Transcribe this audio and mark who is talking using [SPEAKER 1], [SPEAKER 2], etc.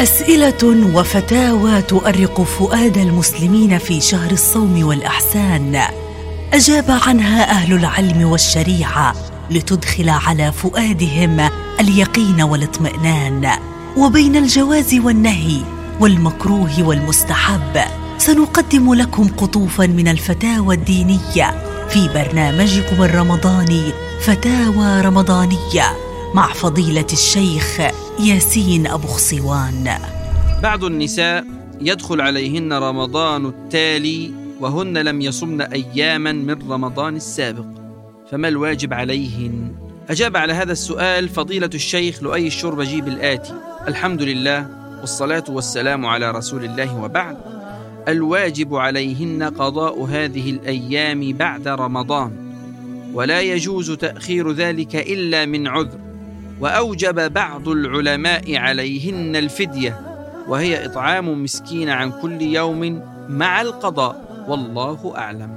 [SPEAKER 1] أسئلة وفتاوى تؤرق فؤاد المسلمين في شهر الصوم والأحسان. أجاب عنها أهل العلم والشريعة لتدخل على فؤادهم اليقين والاطمئنان. وبين الجواز والنهي والمكروه والمستحب سنقدم لكم قطوفا من الفتاوى الدينية في برنامجكم الرمضاني فتاوى رمضانية مع فضيلة الشيخ ياسين أبو خصوان
[SPEAKER 2] بعض النساء يدخل عليهن رمضان التالي وهن لم يصمن أياما من رمضان السابق. فما الواجب عليهن؟ أجاب على هذا السؤال فضيلة الشيخ لؤي الشربجي بالآتي. الحمد لله والصلاة والسلام على رسول الله وبعد. الواجب عليهن قضاء هذه الأيام بعد رمضان. ولا يجوز تأخير ذلك إلا من عذر. وأوجب بعض العلماء عليهن الفدية وهي إطعام مسكين عن كل يوم مع القضاء والله أعلم.